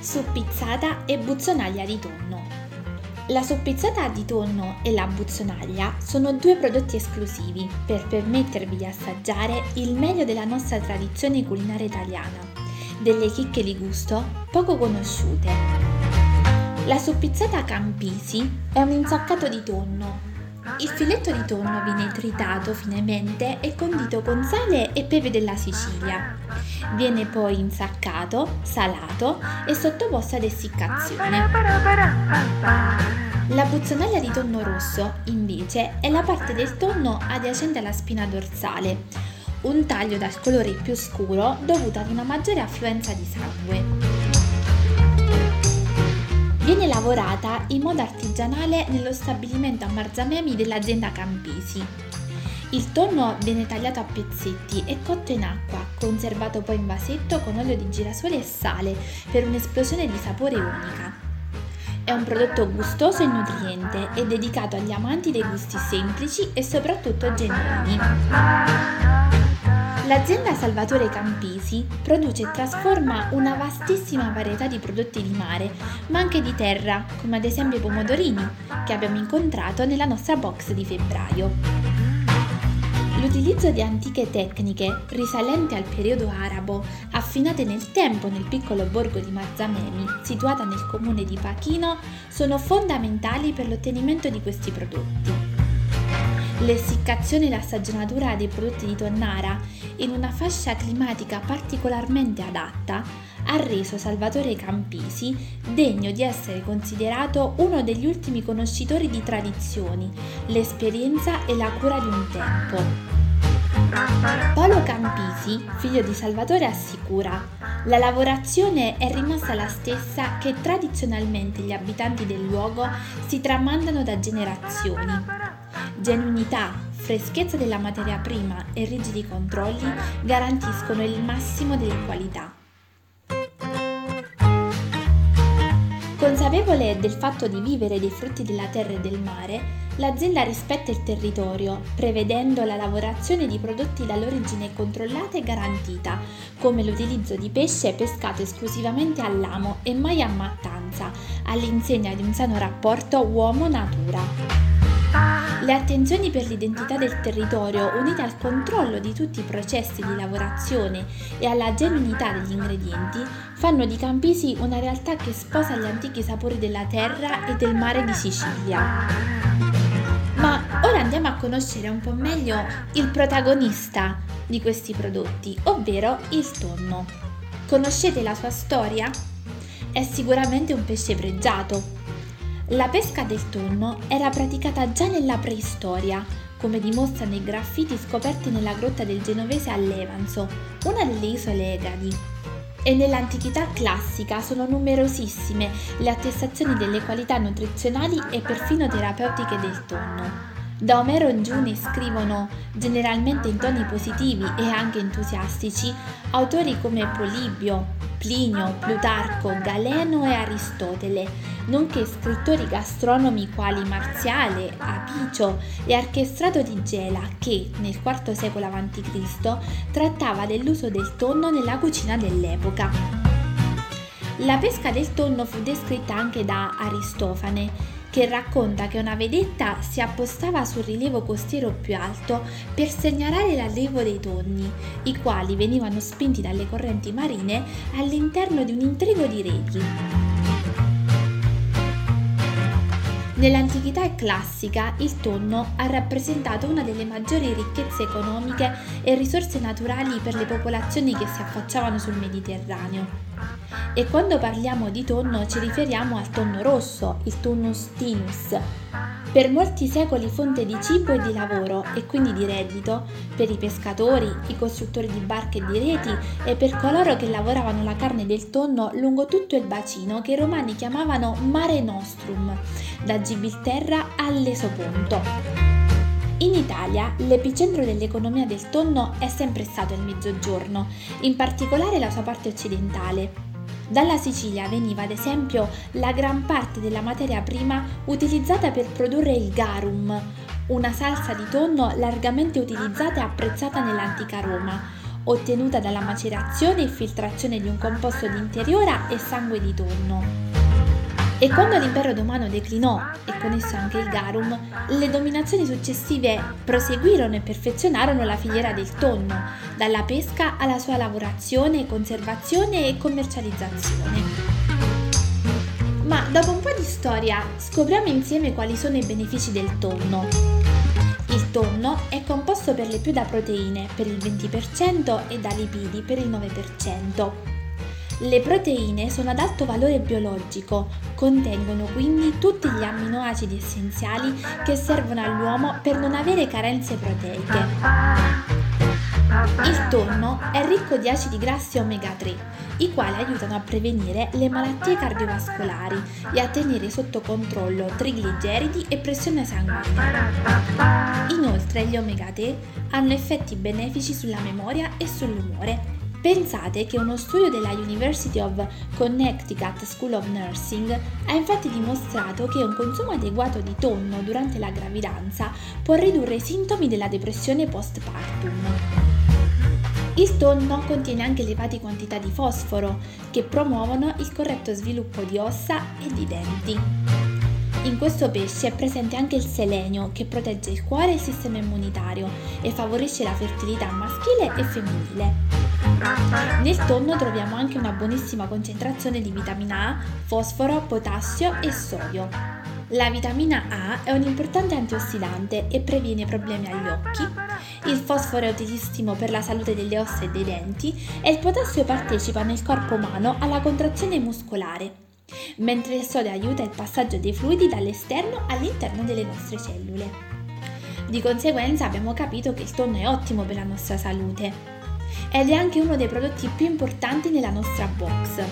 Suppizzata e buzzonaglia di tonno. La suppizzata di tonno e la buzzonaglia sono due prodotti esclusivi per permettervi di assaggiare il meglio della nostra tradizione culinaria italiana, delle chicche di gusto poco conosciute. La suppizzata campisi è un insaccato di tonno il filetto di tonno viene tritato finemente e condito con sale e pepe della Sicilia. Viene poi insaccato, salato e sottoposto ad essiccazione. La buzzonaglia di tonno rosso, invece, è la parte del tonno adiacente alla spina dorsale, un taglio dal colore più scuro dovuto ad una maggiore affluenza di sangue. Viene lavorata in modo artigianale nello stabilimento a Marzamemi dell'azienda Campisi. Il tonno viene tagliato a pezzetti e cotto in acqua, conservato poi in vasetto con olio di girasole e sale per un'esplosione di sapore unica. È un prodotto gustoso e nutriente e dedicato agli amanti dei gusti semplici e soprattutto genuini. L'azienda Salvatore Campisi produce e trasforma una vastissima varietà di prodotti di mare, ma anche di terra, come ad esempio i pomodorini, che abbiamo incontrato nella nostra box di febbraio. L'utilizzo di antiche tecniche risalenti al periodo arabo, affinate nel tempo nel piccolo borgo di Marzamemi, situata nel comune di Pachino, sono fondamentali per l'ottenimento di questi prodotti. L'essiccazione e la stagionatura dei prodotti di Tonnara in una fascia climatica particolarmente adatta ha reso Salvatore Campisi degno di essere considerato uno degli ultimi conoscitori di tradizioni, l'esperienza e la cura di un tempo. Paolo Campisi, figlio di Salvatore, assicura la lavorazione è rimasta la stessa che tradizionalmente gli abitanti del luogo si tramandano da generazioni Genuinità, freschezza della materia prima e rigidi controlli garantiscono il massimo delle qualità. Consapevole del fatto di vivere dei frutti della terra e del mare, l'azienda rispetta il territorio, prevedendo la lavorazione di prodotti dall'origine controllata e garantita, come l'utilizzo di pesce pescato esclusivamente all'amo e mai a mattanza, all'insegna di un sano rapporto uomo-natura. Le attenzioni per l'identità del territorio, unite al controllo di tutti i processi di lavorazione e alla genuinità degli ingredienti, fanno di Campisi una realtà che sposa gli antichi sapori della terra e del mare di Sicilia. Ma ora andiamo a conoscere un po' meglio il protagonista di questi prodotti, ovvero il tonno. Conoscete la sua storia? È sicuramente un pesce pregiato, la pesca del tonno era praticata già nella preistoria, come dimostrano i graffiti scoperti nella grotta del Genovese a Levanzo, una delle isole Egadi. E nell'antichità classica sono numerosissime le attestazioni delle qualità nutrizionali e perfino terapeutiche del tonno. Da Omero in giù ne scrivono, generalmente in toni positivi e anche entusiastici, autori come Polibio, Plinio, Plutarco, Galeno e Aristotele, nonché scrittori gastronomi quali Marziale, Apicio e Archestrato di Gela che, nel IV secolo a.C., trattava dell'uso del tonno nella cucina dell'epoca. La pesca del tonno fu descritta anche da Aristofane, che racconta che una vedetta si appostava sul rilievo costiero più alto per segnalare l'arrivo dei tonni, i quali venivano spinti dalle correnti marine all'interno di un intrigo di reti. Nell'antichità classica il tonno ha rappresentato una delle maggiori ricchezze economiche e risorse naturali per le popolazioni che si affacciavano sul Mediterraneo. E quando parliamo di tonno ci riferiamo al tonno rosso, il Tunnus tinus, per molti secoli fonte di cibo e di lavoro e quindi di reddito per i pescatori, i costruttori di barche e di reti e per coloro che lavoravano la carne del tonno lungo tutto il bacino che i romani chiamavano Mare Nostrum, da Gibilterra all'Esoponto. In Italia l'epicentro dell'economia del tonno è sempre stato il Mezzogiorno, in particolare la sua parte occidentale, dalla Sicilia veniva ad esempio la gran parte della materia prima utilizzata per produrre il garum, una salsa di tonno largamente utilizzata e apprezzata nell'antica Roma, ottenuta dalla macerazione e filtrazione di un composto di interiora e sangue di tonno. E quando l'impero romano declinò, e con esso anche il garum, le dominazioni successive proseguirono e perfezionarono la filiera del tonno, dalla pesca alla sua lavorazione, conservazione e commercializzazione. Ma dopo un po' di storia scopriamo insieme quali sono i benefici del tonno. Il tonno è composto per le più da proteine per il 20% e da lipidi per il 9%. Le proteine sono ad alto valore biologico, contengono quindi tutti gli amminoacidi essenziali che servono all'uomo per non avere carenze proteiche. Il tonno è ricco di acidi grassi omega 3, i quali aiutano a prevenire le malattie cardiovascolari e a tenere sotto controllo trigliceridi e pressione sanguigna. Inoltre gli omega 3 hanno effetti benefici sulla memoria e sull'umore Pensate che uno studio della University of Connecticut School of Nursing ha infatti dimostrato che un consumo adeguato di tonno durante la gravidanza può ridurre i sintomi della depressione postpartum. Il tonno contiene anche elevate quantità di fosforo che promuovono il corretto sviluppo di ossa e di denti. In questo pesce è presente anche il selenio che protegge il cuore e il sistema immunitario e favorisce la fertilità maschile e femminile. Nel tonno troviamo anche una buonissima concentrazione di vitamina A, fosforo, potassio e sodio. La vitamina A è un importante antiossidante e previene problemi agli occhi, il fosforo è utilissimo per la salute delle ossa e dei denti e il potassio partecipa nel corpo umano alla contrazione muscolare, mentre il sodio aiuta il passaggio dei fluidi dall'esterno all'interno delle nostre cellule. Di conseguenza abbiamo capito che il tonno è ottimo per la nostra salute ed è anche uno dei prodotti più importanti nella nostra box.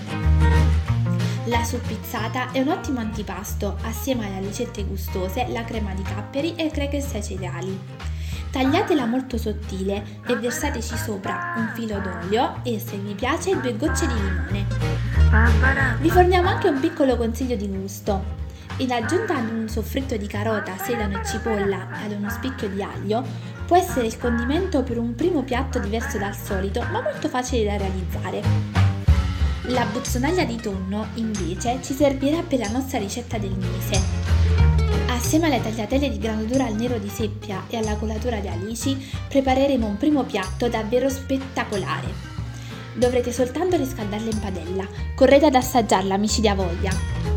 La suppizzata è un ottimo antipasto assieme alle ricette gustose, la crema di capperi e crackers ai cereali. Tagliatela molto sottile e versateci sopra un filo d'olio e se vi piace due gocce di limone. Vi forniamo anche un piccolo consiglio di gusto. In aggiunta ad un soffritto di carota, sedano e cipolla e ad uno spicchio di aglio, può essere il condimento per un primo piatto diverso dal solito, ma molto facile da realizzare. La buzzonaglia di tonno, invece, ci servirà per la nostra ricetta del mese. Assieme alle tagliatelle di granodura al nero di seppia e alla colatura di alici, prepareremo un primo piatto davvero spettacolare. Dovrete soltanto riscaldarla in padella. Correte ad assaggiarla, amici di Avoia!